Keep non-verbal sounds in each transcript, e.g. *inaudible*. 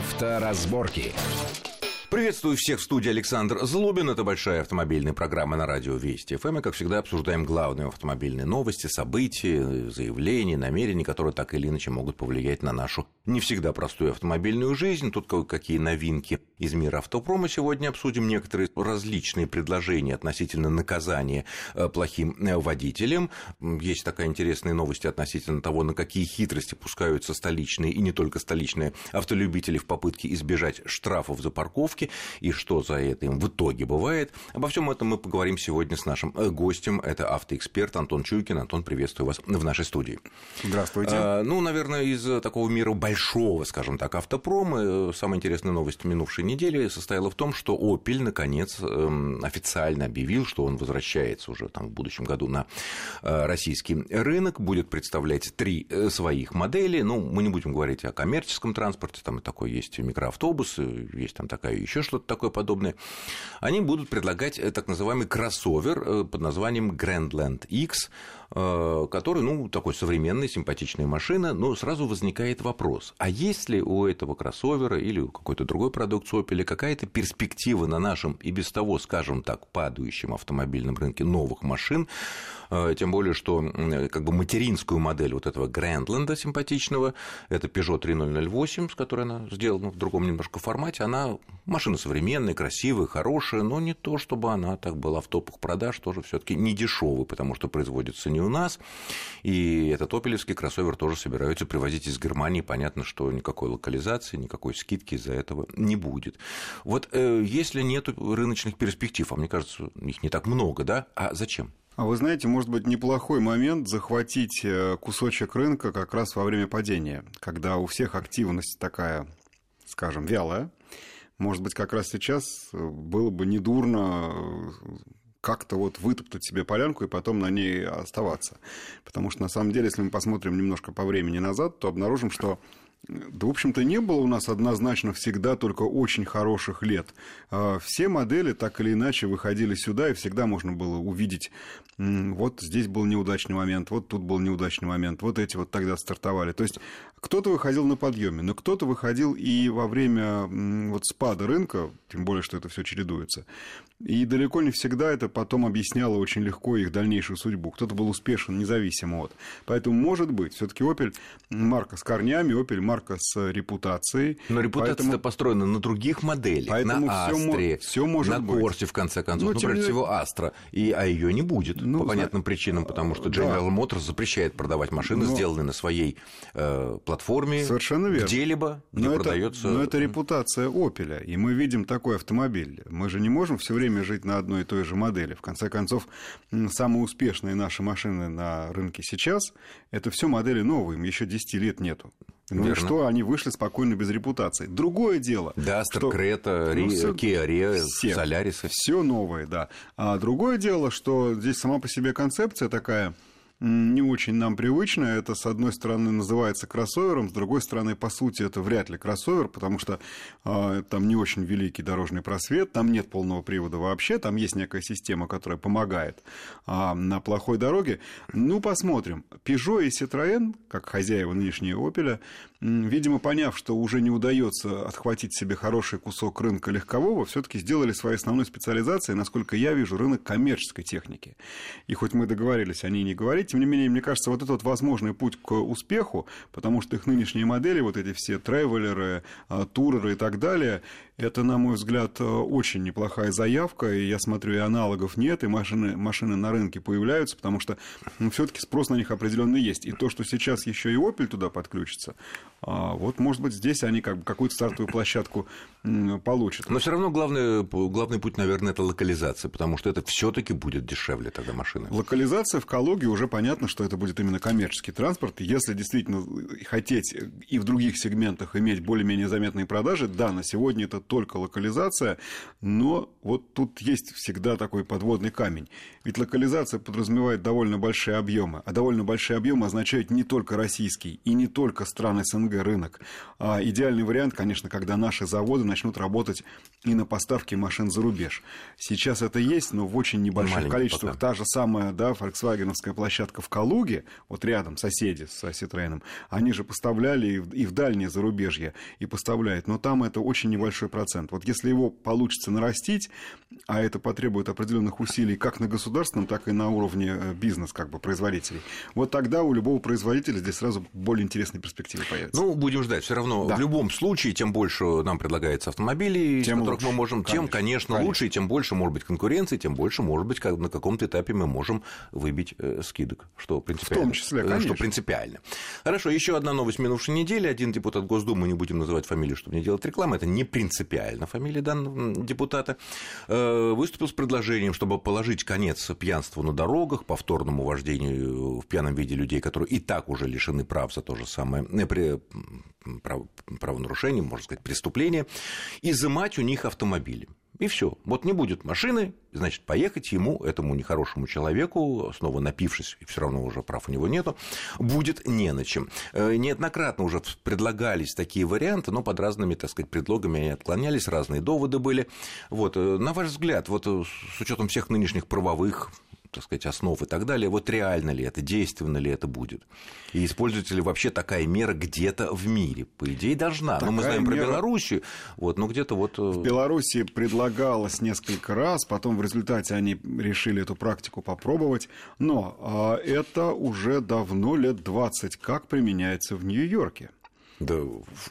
Авторазборки. Приветствую всех в студии Александр Злобин. Это большая автомобильная программа на радио Вести ФМ. И, как всегда, обсуждаем главные автомобильные новости, события, заявления, намерения, которые так или иначе могут повлиять на нашу не всегда простую автомобильную жизнь. Тут какие новинки из мира автопрома. Сегодня обсудим некоторые различные предложения относительно наказания э, плохим э, водителям. Есть такая интересная новость относительно того, на какие хитрости пускаются столичные и не только столичные автолюбители в попытке избежать штрафов за парковки ошибки и что за это им в итоге бывает. Обо всем этом мы поговорим сегодня с нашим э, гостем. Это автоэксперт Антон Чуйкин. Антон, приветствую вас в нашей студии. Здравствуйте. А, ну, наверное, из такого мира большого, скажем так, автопрома, э, самая интересная новость минувшей недели состояла в том, что Opel, наконец, эм, официально объявил, что он возвращается уже там в будущем году на э, российский рынок, будет представлять три своих модели. Ну, мы не будем говорить о коммерческом транспорте, там такой есть микроавтобус, есть там такая еще что-то такое подобное, они будут предлагать э, так называемый кроссовер э, под названием Grandland X, который, ну, такой современный, симпатичная машина, но сразу возникает вопрос, а есть ли у этого кроссовера или у какой-то другой продукции Opel какая-то перспектива на нашем и без того, скажем так, падающем автомобильном рынке новых машин, тем более, что как бы материнскую модель вот этого Грэндленда симпатичного, это Peugeot 3008, с которой она сделана в другом немножко формате, она Машина современная, красивая, хорошая, но не то, чтобы она так была в топах продаж, тоже все таки не дешевый, потому что производится не у нас. И этот опелевский кроссовер тоже собираются привозить из Германии. Понятно, что никакой локализации, никакой скидки из-за этого не будет. Вот э, если нет рыночных перспектив, а мне кажется, их не так много, да, а зачем? А вы знаете, может быть, неплохой момент захватить э, кусочек рынка как раз во время падения, когда у всех активность такая, скажем, вялая, может быть, как раз сейчас э, было бы недурно как-то вот вытоптать себе полянку и потом на ней оставаться. Потому что, на самом деле, если мы посмотрим немножко по времени назад, то обнаружим, что да, в общем-то, не было у нас однозначно всегда только очень хороших лет. А, все модели так или иначе выходили сюда, и всегда можно было увидеть, вот здесь был неудачный момент, вот тут был неудачный момент, вот эти вот тогда стартовали. То есть кто-то выходил на подъеме, но кто-то выходил и во время вот спада рынка, тем более, что это все чередуется. И далеко не всегда это потом объясняло очень легко их дальнейшую судьбу. Кто-то был успешен независимо от. Поэтому, может быть, все-таки Opel марка с корнями, Opel марка с репутацией. Но репутация поэтому... построена на других моделях, поэтому на Астре, все может на быть. Корсе, в конце концов, ну, ну прежде всего, Астра. И, а ее не будет ну, по понятным причинам, потому что General да. Motors запрещает продавать машины, но... сделанные на своей э, платформе, Совершенно верно. где-либо, где но продается. Это, но это репутация Opel, и мы видим такой автомобиль. Мы же не можем все время жить на одной и той же модели. В конце концов, самые успешные наши машины на рынке сейчас это все модели новые, им еще 10 лет нету. Ну Верно. что, они вышли спокойно без репутации. Другое дело. Дастер, что... Крета, ну, все... Kia Rio, Солярисы. Все новое, да. А другое дело, что здесь сама по себе концепция такая не очень нам привычно. Это, с одной стороны, называется кроссовером, с другой стороны, по сути, это вряд ли кроссовер, потому что э, там не очень великий дорожный просвет, там нет полного привода вообще, там есть некая система, которая помогает э, на плохой дороге. Ну, посмотрим. Peugeot и Citroën, как хозяева нынешние Opel, видимо, поняв, что уже не удается отхватить себе хороший кусок рынка легкового, все-таки сделали своей основной специализацией, насколько я вижу, рынок коммерческой техники. И хоть мы договорились о ней не говорить, тем не менее, мне кажется, вот этот возможный путь к успеху, потому что их нынешние модели, вот эти все тревелеры, а, туреры и так далее, это, на мой взгляд, очень неплохая заявка, и я смотрю, и аналогов нет, и машины, машины на рынке появляются, потому что ну, все-таки спрос на них определенный есть. И то, что сейчас еще и Opel туда подключится, а, вот, может быть, здесь они как бы какую-то стартовую площадку получат. Но все равно главный, главный путь, наверное, это локализация, потому что это все-таки будет дешевле тогда машины. Локализация в Калуге уже понятно, что это будет именно коммерческий транспорт. Если действительно хотеть и в других сегментах иметь более-менее заметные продажи, да, на сегодня это только локализация, но вот тут есть всегда такой подводный камень. Ведь локализация подразумевает довольно большие объемы, а довольно большие объемы означают не только российский и не только страны СНГ рынок. А идеальный вариант, конечно, когда наши заводы начнут работать и на поставки машин за рубеж. Сейчас это есть, но в очень небольших Маленький количествах. Пока. Та же самая да, фольксвагеновская площадка в Калуге, вот рядом соседи с Ситрейном, они же поставляли и в дальние зарубежья, и поставляют, но там это очень небольшой процент. Вот если его получится нарастить, а это потребует определенных усилий как на государственном, так и на уровне э, бизнес, как бы, производителей, вот тогда у любого производителя здесь сразу более интересные перспективы появятся. Ну, будем ждать. Все равно да. в любом случае, тем больше нам предлагается автомобилей, тем которых лучше. мы можем, конечно, тем, конечно, конечно, лучше, и тем больше может быть конкуренции, тем больше, может быть, на каком-то этапе мы можем выбить э, скидок, что принципиально. В том числе, конечно. Что принципиально. Хорошо, еще одна новость минувшей недели. Один депутат Госдумы, не будем называть фамилию, чтобы не делать рекламы, это не принципиально фамилия данного депутата, э, выступил с предложением, чтобы положить конец пьянству на дорогах, повторному вождению в пьяном виде людей, которые и так уже лишены прав за то же самое, э, правонарушение, можно сказать, преступление, изымать у них автомобили. И все. Вот не будет машины, значит, поехать ему, этому нехорошему человеку, снова напившись, и все равно уже прав у него нету, будет не на чем. Э, неоднократно уже предлагались такие варианты, но под разными, так сказать, предлогами они отклонялись, разные доводы были. Вот, э, на ваш взгляд, вот э, с учетом всех нынешних правовых так сказать, основ и так далее, вот реально ли это, действенно ли это будет? И используется ли вообще такая мера где-то в мире? По идее, должна. Такая но мы знаем мера... про Белоруссию, вот, но где-то вот... Э, в Беларуси предлагалось несколько раз, потом в результате они решили эту практику попробовать, но а, это уже давно, лет 20, как применяется в Нью-Йорке. Да,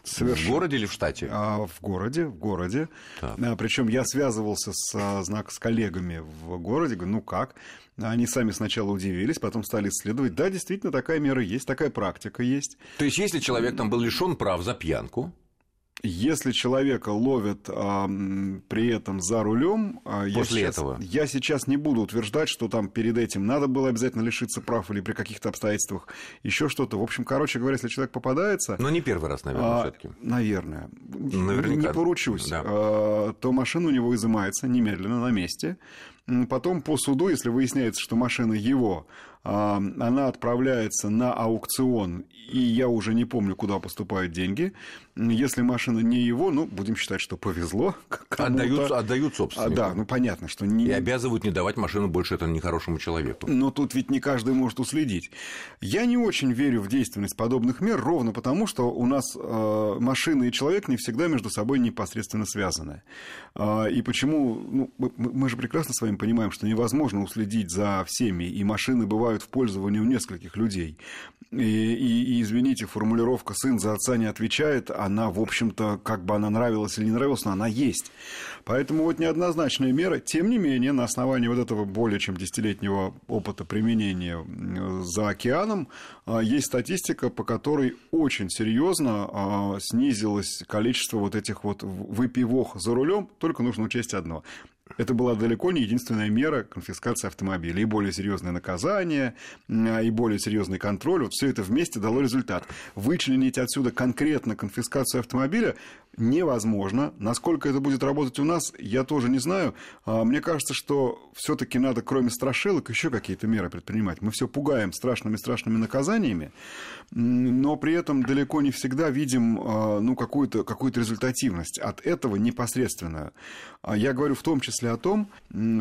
Совершенно. в городе или в штате? А, в городе, в городе. А, причем я связывался с, знак, с коллегами в городе, говорю, ну как? Они сами сначала удивились, потом стали исследовать. Да, действительно, такая мера есть, такая практика есть. То есть, если человек там был лишен прав за пьянку, если человека ловят а, при этом за рулем, а, я, сейчас, этого. я сейчас не буду утверждать, что там перед этим надо было обязательно лишиться прав или при каких-то обстоятельствах еще что-то. В общем, короче говоря, если человек попадается. Но не первый раз, наверное, а, все-таки. Наверное. Наверняка. Не поручусь. Да. А, то машина у него изымается немедленно на месте. Потом по суду, если выясняется, что машина его, а, она отправляется на аукцион, и я уже не помню, куда поступают деньги. Если машина не его, ну, будем считать, что повезло. *laughs* Отдают, отдают собственнику. А, да, ну, понятно, что... Не... И обязывают не давать машину больше этому нехорошему человеку. Но тут ведь не каждый может уследить. Я не очень верю в действенность подобных мер, ровно потому, что у нас э, машина и человек не всегда между собой непосредственно связаны. Э, и почему... Ну, мы, мы же прекрасно с вами понимаем, что невозможно уследить за всеми, и машины бывают в пользовании у нескольких людей. И, и, и извините, формулировка «сын за отца не отвечает», она, в общем-то, как бы она нравилась или не нравилась, но она есть. Поэтому вот неоднозначная мера. Тем не менее, на основании вот этого более чем десятилетнего опыта применения за океаном, а, есть статистика, по которой очень серьезно а, снизилось количество вот этих вот выпивох за рулем. Только нужно учесть одно это была далеко не единственная мера конфискации автомобиля. И более серьезное наказание, и более серьезный контроль. Вот все это вместе дало результат. Вычленить отсюда конкретно конфискацию автомобиля невозможно. Насколько это будет работать у нас, я тоже не знаю. А, мне кажется, что все-таки надо, кроме страшилок, еще какие-то меры предпринимать. Мы все пугаем страшными-страшными наказаниями, но при этом далеко не всегда видим а, ну, какую-то какую результативность от этого непосредственно. А я говорю в том числе о том,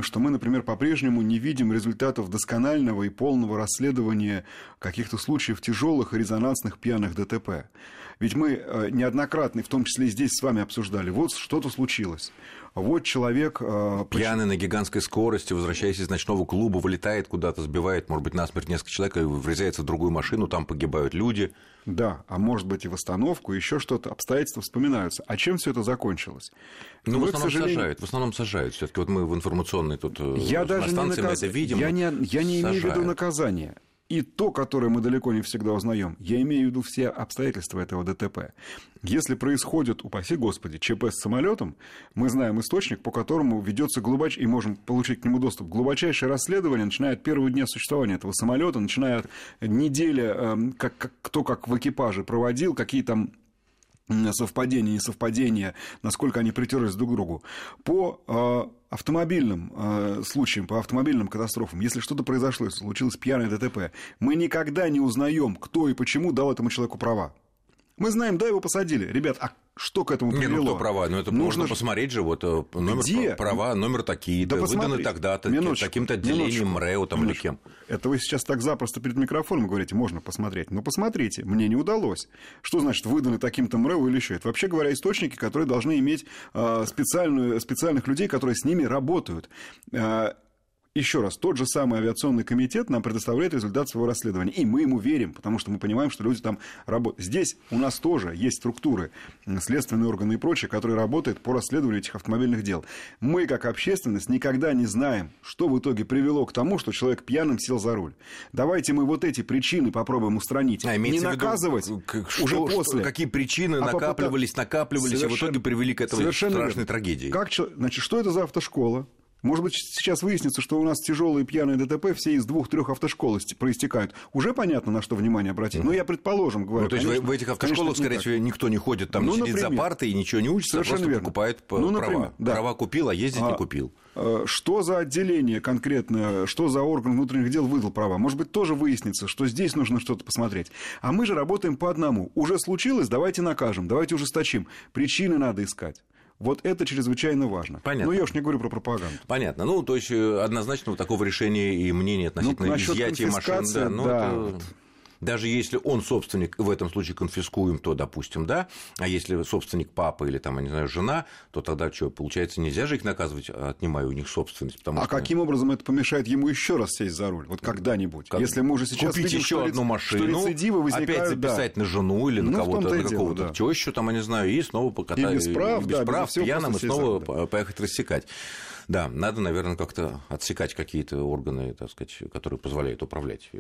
что мы, например, по-прежнему не видим результатов досконального и полного расследования каких-то случаев тяжелых и резонансных пьяных ДТП. Ведь мы э, неоднократно, в том числе и здесь с вами обсуждали, вот что-то случилось. Вот человек... Э, Пьяный на гигантской скорости, возвращаясь из ночного клуба, вылетает куда-то, сбивает, может быть, насмерть несколько человек, и врезается в другую машину, там погибают люди. Да, а может быть и в остановку, еще что-то, обстоятельства вспоминаются. А чем все это закончилось? Ну, в основном сожалению... сажают, в основном сажают. все таки вот мы в информационной тут э, я даже не наказ... это видим. Я не, я не имею в виду наказание и то, которое мы далеко не всегда узнаем. Я имею в виду все обстоятельства этого ДТП. Если происходит, упаси Господи, ЧП с самолетом, мы знаем источник, по которому ведется глубоч... и можем получить к нему доступ. Глубочайшее расследование, начиная от первого дня существования этого самолета, начиная от недели, эм, как, как, кто как в экипаже проводил, какие там совпадение, несовпадение, насколько они притерлись друг к другу. По э, автомобильным э, случаям, по автомобильным катастрофам, если что-то произошло, если случилось пьяное ДТП, мы никогда не узнаем, кто и почему дал этому человеку права. Мы знаем, да, его посадили. Ребят, а что к этому привело? Не, ну кто права? Ну это нужно можно посмотреть же, вот э, номер Где? права, номер такие-то, да выданы тогда-то, таким-то отделением МРЭО там или кем. Это вы сейчас так запросто перед микрофоном говорите, можно посмотреть. Но посмотрите, мне не удалось. Что значит выданы таким-то МРЭО или еще? Это вообще говоря источники, которые должны иметь э, специальную, специальных людей, которые с ними работают. Э, еще раз, тот же самый авиационный комитет нам предоставляет результат своего расследования. И мы ему верим, потому что мы понимаем, что люди там работают. Здесь у нас тоже есть структуры, следственные органы и прочее, которые работают по расследованию этих автомобильных дел. Мы, как общественность, никогда не знаем, что в итоге привело к тому, что человек пьяным сел за руль. Давайте мы вот эти причины попробуем устранить. А, не наказывать виду, что, уже после. Какие причины а накапливались, накапливались, и в итоге привели к этой страшной верно. трагедии. Как, значит, что это за автошкола? Может быть, сейчас выяснится, что у нас тяжелые пьяные ДТП все из двух-трех автошкол проистекают. Уже понятно, на что внимание обратить. Но ну, я предположим, говорю. Ну, то есть конечно, в этих автошколах, конечно, скорее всего, никто не ходит там, ну, сидит например, за партой и ничего не учится, а просто верно. покупает ну, например, права. Да. Права купил, а ездить а, не купил. Э, что за отделение конкретно, что за орган внутренних дел выдал права? Может быть, тоже выяснится, что здесь нужно что-то посмотреть. А мы же работаем по одному. Уже случилось, давайте накажем, давайте ужесточим. Причины надо искать. Вот это чрезвычайно важно. Понятно. Ну, я уж не говорю про пропаганду. Понятно. Ну, то есть, э, однозначно такого решения и мнения относительно ну, изъятия машин. Да, ну, да. Это даже если он собственник, в этом случае конфискуем, то, допустим, да, а если собственник папа или, там, я не знаю, жена, то тогда что, получается, нельзя же их наказывать, а отнимая у них собственность. Потому а что... каким образом это помешает ему еще раз сесть за руль? Вот когда-нибудь. Как... Если мы уже сейчас Купить видим, еще одну машину, что рецидивы возникают, опять записать да. на жену или на ну, кого-то, на какого-то да. тещу, там, я не знаю, и снова покатать. И без прав, и без да, прав, без пьяным, и снова да. поехать рассекать. Да, надо, наверное, как-то отсекать какие-то органы, так сказать, которые позволяют управлять.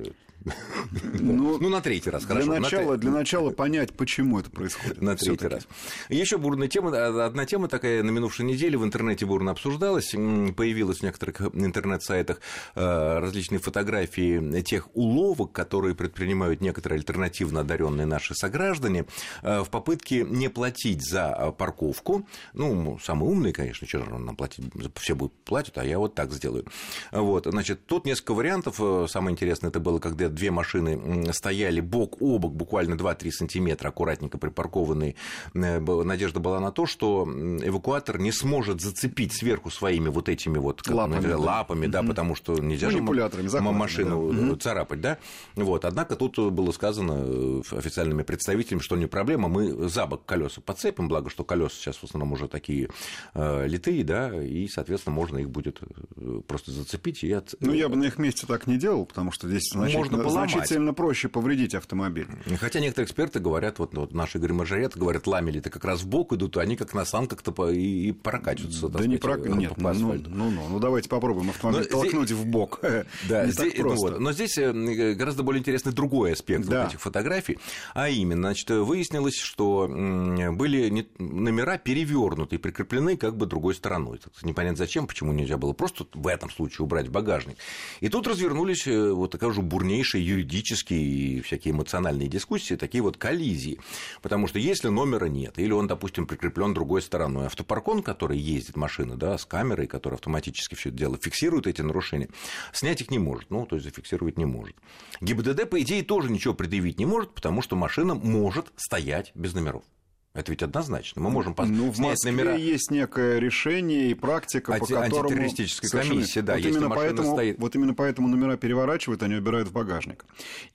Ну, ну на третий раз, хорошо. Для начала, для начала понять, почему это происходит. На третий раз. Еще бурная тема, а, одна тема такая на минувшей неделе в интернете бурно обсуждалась, появилась в некоторых интернет-сайтах а, различные фотографии тех уловок, которые предпринимают некоторые альтернативно одаренные наши сограждане а, в попытке не платить за парковку. Ну, самые умные, конечно, что же нам платить, все будут платят, а я вот так сделаю. Вот, значит, тут несколько вариантов. Э, самое интересное это было, когда две машины стояли бок о бок, буквально 2-3 сантиметра, аккуратненько припаркованные. Э, надежда была на то, что эвакуатор не сможет зацепить сверху своими вот этими вот лапами, да, лапами, да угу. потому что нельзя же машину да. Э, царапать, да. Вот, однако тут было сказано официальными представителями, что не проблема, мы за бок колеса подцепим, благо, что колеса сейчас в основном уже такие э, литые, да, и, соответственно, можно их будет э, просто зацепить и от... Ну, я бы на их месте так не делал, потому что здесь значительно, можно значительно проще повредить автомобиль. Хотя некоторые эксперты говорят, вот, вот наши Игорь Мажорет говорят, ламели это как раз в бок идут, они как на санках-то по, и, и прокачиваются. Да не прок... Э, Нет, по ну, ну, ну, ну, давайте попробуем автомобиль Но толкнуть здесь... в бок. *laughs* Да, не здесь, так просто. Вот. Но здесь э, гораздо более интересный другой аспект да. вот этих фотографий, а именно, значит, выяснилось, что были номера перевернуты прикреплены как бы другой стороной. Непонятно зачем, почему нельзя было просто в этом случае убрать багажник. И тут развернулись э, вот такая же бурнейшие юридические и всякие эмоциональные дискуссии, такие вот коллизии. Потому что если номера нет, или он, допустим, прикреплен другой стороной, автопаркон, который ездит машина, да, с камерой, которая автоматически все это дело фиксирует эти нарушения, снять их не может, ну, то есть зафиксировать не может. ГИБДД, по идее, тоже ничего предъявить не может, потому что машина может стоять без номеров. Это ведь однозначно. Мы можем ну, в Москве номера... есть некое решение и практика, Анти... по которому... Антитеррористическая комиссия, да, вот если именно поэтому, стоит... Вот именно поэтому номера переворачивают, они убирают в багажник.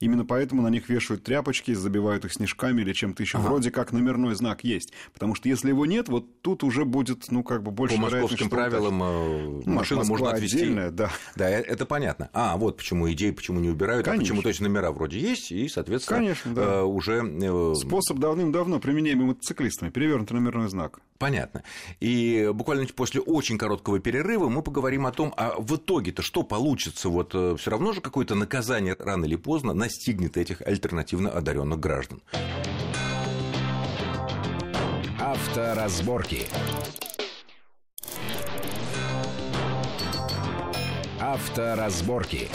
Именно поэтому на них вешают тряпочки, забивают их снежками или чем-то еще. Ага. Вроде как номерной знак есть. Потому что если его нет, вот тут уже будет, ну, как бы больше... По московским правилам э, ну, машина Москва можно отвезти. Отдельная, да. Да, э, это понятно. А, вот почему идеи, почему не убирают, Конечно. а почему точно номера вроде есть, и, соответственно, Конечно, да. Э, уже... Способ давным-давно применяемый мотоциклистами. Перевернут развернутый номерной знак. Понятно. И буквально после очень короткого перерыва мы поговорим о том, а в итоге-то что получится? Вот э, все равно же какое-то наказание рано или поздно настигнет этих альтернативно одаренных граждан. Авторазборки. Авторазборки.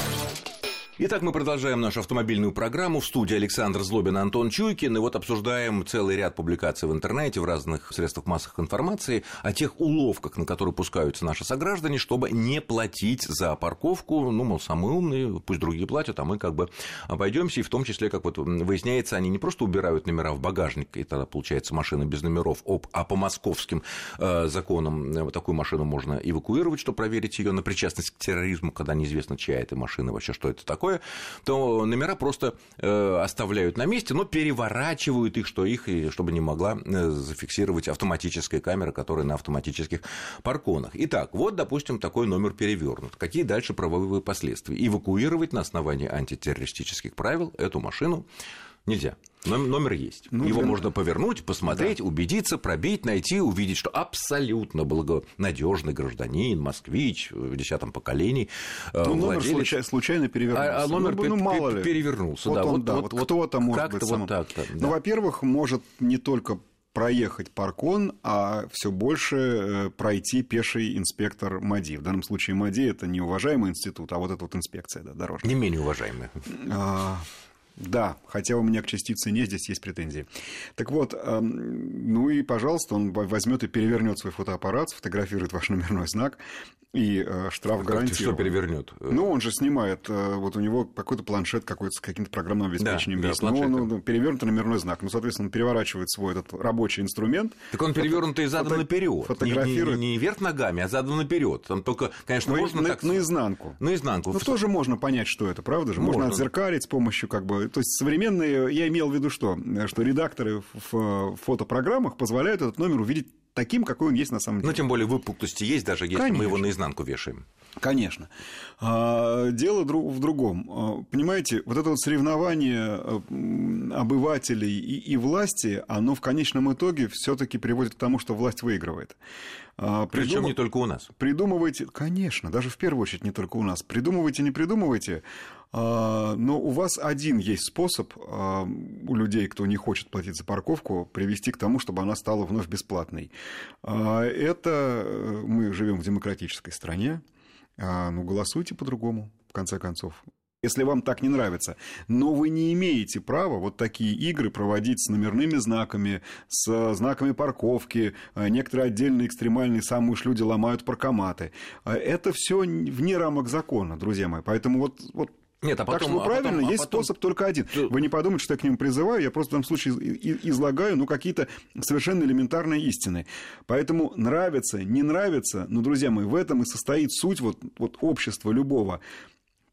Итак, мы продолжаем нашу автомобильную программу. В студии Александр Злобин Антон Чуйкин. И вот обсуждаем целый ряд публикаций в интернете, в разных средствах массовой информации о тех уловках, на которые пускаются наши сограждане, чтобы не платить за парковку. Ну, мол, самые умные, пусть другие платят, а мы как бы обойдемся. И в том числе, как вот выясняется, они не просто убирают номера в багажник, и тогда получается машина без номеров, а по московским э, законам э, такую машину можно эвакуировать, чтобы проверить ее на причастность к терроризму, когда неизвестно, чья это машина, вообще что это такое такое, то номера просто э, оставляют на месте, но переворачивают их, что их, чтобы не могла э, зафиксировать автоматическая камера, которая на автоматических парконах. Итак, вот, допустим, такой номер перевернут. Какие дальше правовые последствия? Эвакуировать на основании антитеррористических правил эту машину нельзя. Номер есть. Ну, Его для... можно повернуть, посмотреть, да. убедиться, пробить, найти, увидеть, что абсолютно благонадежный гражданин, москвич в десятом поколении. Э, ну, владелец... номер случайно, случайно перевернулся. А, а номер ну, ну, мало ли. перевернулся. Вот да, он, вот, да, вот, вот кто-то может как-то быть. Вот так-то, да. Ну, во-первых, может не только проехать паркон, а все больше э, пройти пеший инспектор МАДИ. В данном случае МАДИ это не уважаемый институт, а вот эта вот инспекция да, дорожная. Не менее уважаемая. Да, хотя у меня к частице не здесь есть претензии. Так вот, ну и, пожалуйста, он возьмет и перевернет свой фотоаппарат, сфотографирует ваш номерной знак, и э, штраф гарантирован. Что перевернет? Ну, он же снимает, э, вот у него какой-то планшет какой-то с каким-то программным обеспечением да, есть. Да, ну, ну, перевернутый номерной знак. Ну, соответственно, он переворачивает свой этот рабочий инструмент. Так он перевернутый фото... задан наперед. Фотографирует. Не, не, не вверх ногами, а задан наперед. Там только, конечно, ну, можно на, так... Наизнанку. Наизнанку. Ну, тоже можно понять, что это, правда же? Можно, можно отзеркалить с помощью, как бы... То есть, современные... Я имел в виду что? Что редакторы в фотопрограммах позволяют этот номер увидеть таким, какой он есть на самом деле. Ну, тем более выпуклости есть, даже если Конечно. мы его наизнанку вешаем. Конечно. А, дело в другом. А, понимаете, вот это вот соревнование э, обывателей и, власти, оно в конечном итоге все-таки приводит к тому, что власть выигрывает. А, Придум... Причем не только у нас. Придумывайте, конечно, даже в первую очередь не только у нас. Придумывайте, не придумывайте, но у вас один есть способ у людей, кто не хочет платить за парковку, привести к тому, чтобы она стала вновь бесплатной. Это э, мы живем в демократической стране. А, ну, голосуйте по-другому, в конце концов. Если вам так не нравится. Но вы не имеете права вот такие игры проводить с номерными знаками, с знаками парковки. А, некоторые отдельные экстремальные самые уж люди ломают паркоматы. А, это все вне рамок закона, друзья мои. Поэтому вот, вот нет, а потом, так что а правильно, потом, есть а потом... способ только один. Вы не подумайте, что я к ним призываю, я просто в этом случае излагаю ну, какие-то совершенно элементарные истины. Поэтому нравится, не нравится, но, друзья мои, в этом и состоит суть вот, вот общества любого.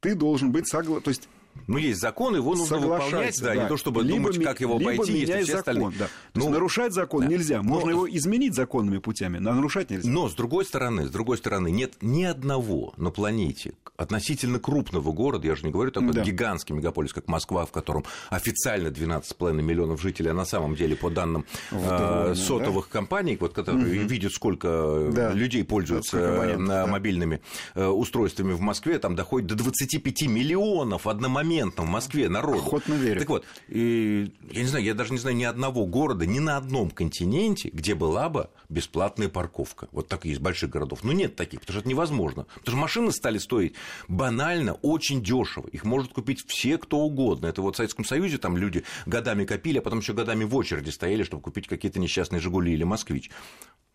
Ты должен быть согласен. То есть ну, есть закон, его нужно выполнять, да, да, не то чтобы либо, думать, как его обойти, если все закон, остальные... Да. Ну, есть, нарушать закон да. нельзя, можно но... его изменить законными путями, но нарушать нельзя. Но, с другой стороны, с другой стороны, нет ни одного на планете относительно крупного города, я же не говорю такой да. гигантский мегаполис, как Москва, в котором официально 12,5 миллионов жителей, а на самом деле, по данным Вдвойне, э, сотовых да? компаний, вот, которые угу. видят, сколько да. людей пользуются да, да. мобильными э, устройствами в Москве, там доходит до 25 миллионов одномоментно одномоментно в Москве народ. Охотно верю. Так вот, и, я не знаю, я даже не знаю ни одного города, ни на одном континенте, где была бы бесплатная парковка. Вот так из больших городов. Но нет таких, потому что это невозможно. Потому что машины стали стоить банально очень дешево. Их может купить все, кто угодно. Это вот в Советском Союзе там люди годами копили, а потом еще годами в очереди стояли, чтобы купить какие-то несчастные «Жигули» или «Москвич».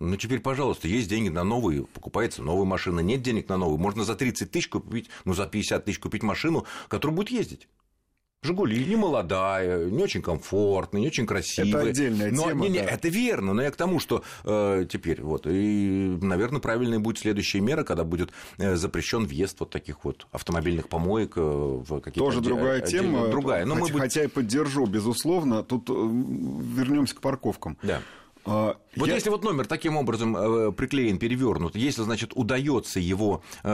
Ну, теперь, пожалуйста, есть деньги на новые, покупается новая машина, нет денег на новую, можно за 30 тысяч купить, ну, за 50 тысяч купить машину, которая будет ездить. Жигули не молодая, не очень комфортная, не очень красивая. Это отдельная но, тема. Не, не, да. Это верно, но я к тому, что э, теперь вот и, наверное, правильная будет следующая мера, когда будет э, запрещен въезд вот таких вот автомобильных помоек э, в какие-то тоже другая тема, другая. Но хотя, мы хотя и поддержу, безусловно. Тут э, вернемся к парковкам. Да. А, вот я... если вот номер таким образом э, приклеен, перевернут, если, значит, удается его э,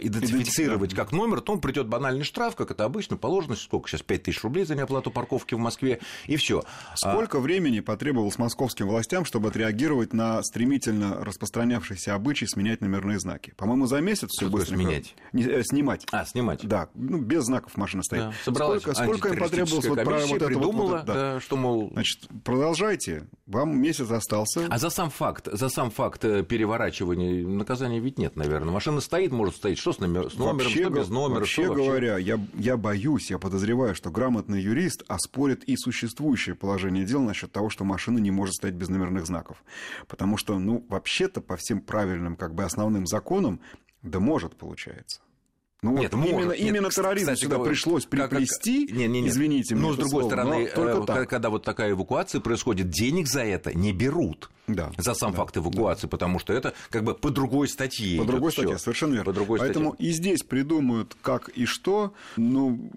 идентифицировать как номер, то он придет банальный штраф, как это обычно положено, сколько сейчас, 5 тысяч рублей за неоплату парковки в Москве, и все. А сколько а... времени потребовалось московским властям, чтобы отреагировать на стремительно распространявшийся обычай сменять номерные знаки? По-моему, за месяц все быстро. Менять? Не, э, снимать. А, снимать. Да, ну, без знаков машина стоит. Да, собралась сколько, сколько им потребовалось вот про вот это придумала, вот, да. да, что, мол... Значит, продолжайте вам месяц остался. А за сам факт, за сам факт э, переворачивания наказания ведь нет, наверное. Машина стоит, может стоять, что с, номер, с номером, вообще, что без номера, вообще что вообще? говоря, я, я боюсь, я подозреваю, что грамотный юрист оспорит и существующее положение дел насчет того, что машина не может стоять без номерных знаков. Потому что, ну, вообще-то по всем правильным, как бы основным законам, да может, получается. Ну, нет, вот может, именно, нет, именно терроризм кстати, сюда пришлось приплести, как, как, не, не, извините Но, с другой слово, стороны, э, когда вот такая эвакуация происходит, денег за это не берут. Да, за сам да, факт эвакуации, да. потому что это как бы по другой статье. По другой статье, всё. совершенно верно. По другой Поэтому статье. и здесь придумают, как и что. Ну,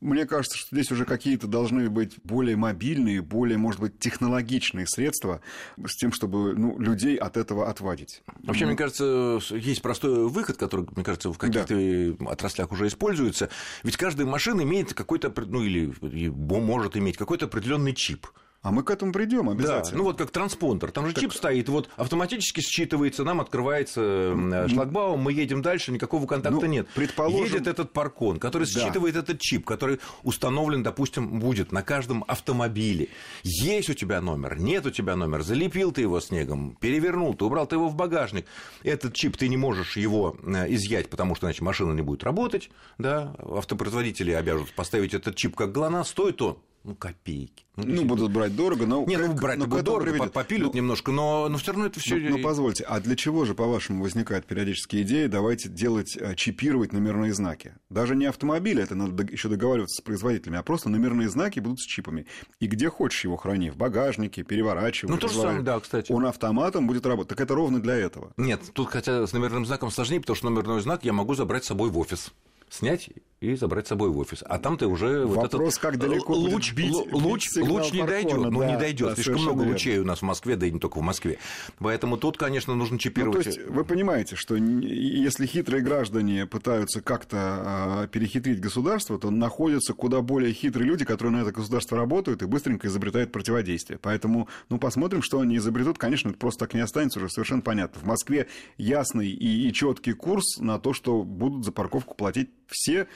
мне кажется, что здесь уже какие-то должны быть более мобильные, более, может быть, технологичные средства с тем, чтобы ну, людей от этого отвадить. Вообще, ну, мне кажется, есть простой выход, который, мне кажется, в каких-то да. отраслях уже используется. Ведь каждая машина имеет какой-то, ну или может иметь какой-то определенный чип. А мы к этому придем обязательно. Да, ну вот как транспондер. Там же так... чип стоит, вот автоматически считывается, нам открывается шлагбаум, мы едем дальше, никакого контакта ну, нет. Предположим... Едет этот паркон, который считывает да. этот чип, который установлен, допустим, будет на каждом автомобиле. Есть у тебя номер, нет у тебя номер, залепил ты его снегом, перевернул, ты убрал ты его в багажник. Этот чип ты не можешь его э, изъять, потому что иначе машина не будет работать. Да? Автопроизводители обяжут поставить этот чип как ГЛОНАСС, стоит он ну, копейки. Ну, ну будут брать дорого, но... Не, ну, брать но будут дорого, приведет. попилют ну, немножко, но, но все равно это все. Ну, ну, позвольте, а для чего же, по-вашему, возникает периодически идея, давайте делать, э, чипировать номерные знаки? Даже не автомобили, это надо еще договариваться с производителями, а просто номерные знаки будут с чипами. И где хочешь его храни, в багажнике, переворачивай. Ну, то же самое, да, кстати. Он автоматом будет работать. Так это ровно для этого. Нет, тут хотя с номерным знаком сложнее, потому что номерной знак я могу забрать с собой в офис снять и забрать с собой в офис. А там ты уже Вопрос, вот этот как далеко луч, бить, луч, бить луч не дойдет, да, ну не дойдет. Да, Слишком много верно. лучей у нас в Москве, да и не только в Москве. Поэтому тут, конечно, нужно чипировать. Ну, то есть вы понимаете, что если хитрые граждане пытаются как-то перехитрить государство, то находятся куда более хитрые люди, которые на это государство работают и быстренько изобретают противодействие. Поэтому, ну, посмотрим, что они изобретут. Конечно, это просто так не останется, уже совершенно понятно. В Москве ясный и, и четкий курс на то, что будут за парковку платить все,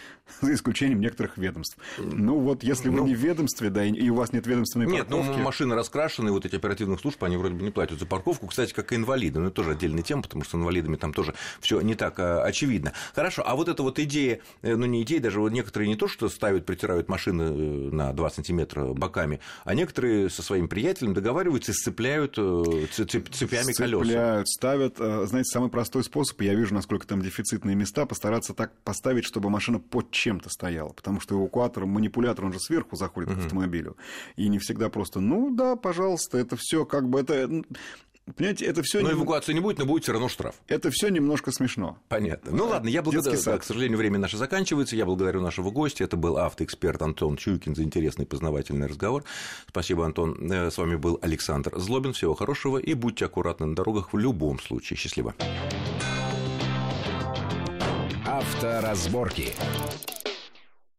за исключением некоторых ведомств. Ну вот, если вы ну, не в ведомстве, да, и у вас нет ведомственной нет, парковки... Нет, ну машины раскрашены, вот эти оперативных служб, они вроде бы не платят за парковку, кстати, как и инвалиды, но это тоже отдельная тема, потому что с инвалидами там тоже все не так а, очевидно. Хорошо, а вот эта вот идея, э, ну не идея, даже вот некоторые не то, что ставят, притирают машины э, на 2 сантиметра боками, а некоторые со своим приятелем договариваются и сцепляют э, цепями колеса. Сцепляют, ставят, знаете, самый простой способ, я вижу, насколько там дефицитные места, постараться так поставить, чтобы машина под чем-то стояла, потому что эвакуатор, манипулятор, он же сверху заходит uh-huh. к автомобилю, и не всегда просто, ну да, пожалуйста, это все как бы это Понимаете, это все. Но эвакуации не будет, но будет все равно штраф. Это все немножко смешно. Понятно. Ну ладно, я благодарю. Да, к сожалению, время наше заканчивается. Я благодарю нашего гостя. Это был автоэксперт Антон Чуйкин за интересный познавательный разговор. Спасибо, Антон. Э, с вами был Александр Злобин. Всего хорошего и будьте аккуратны на дорогах в любом случае. Счастливо. Авторазборки.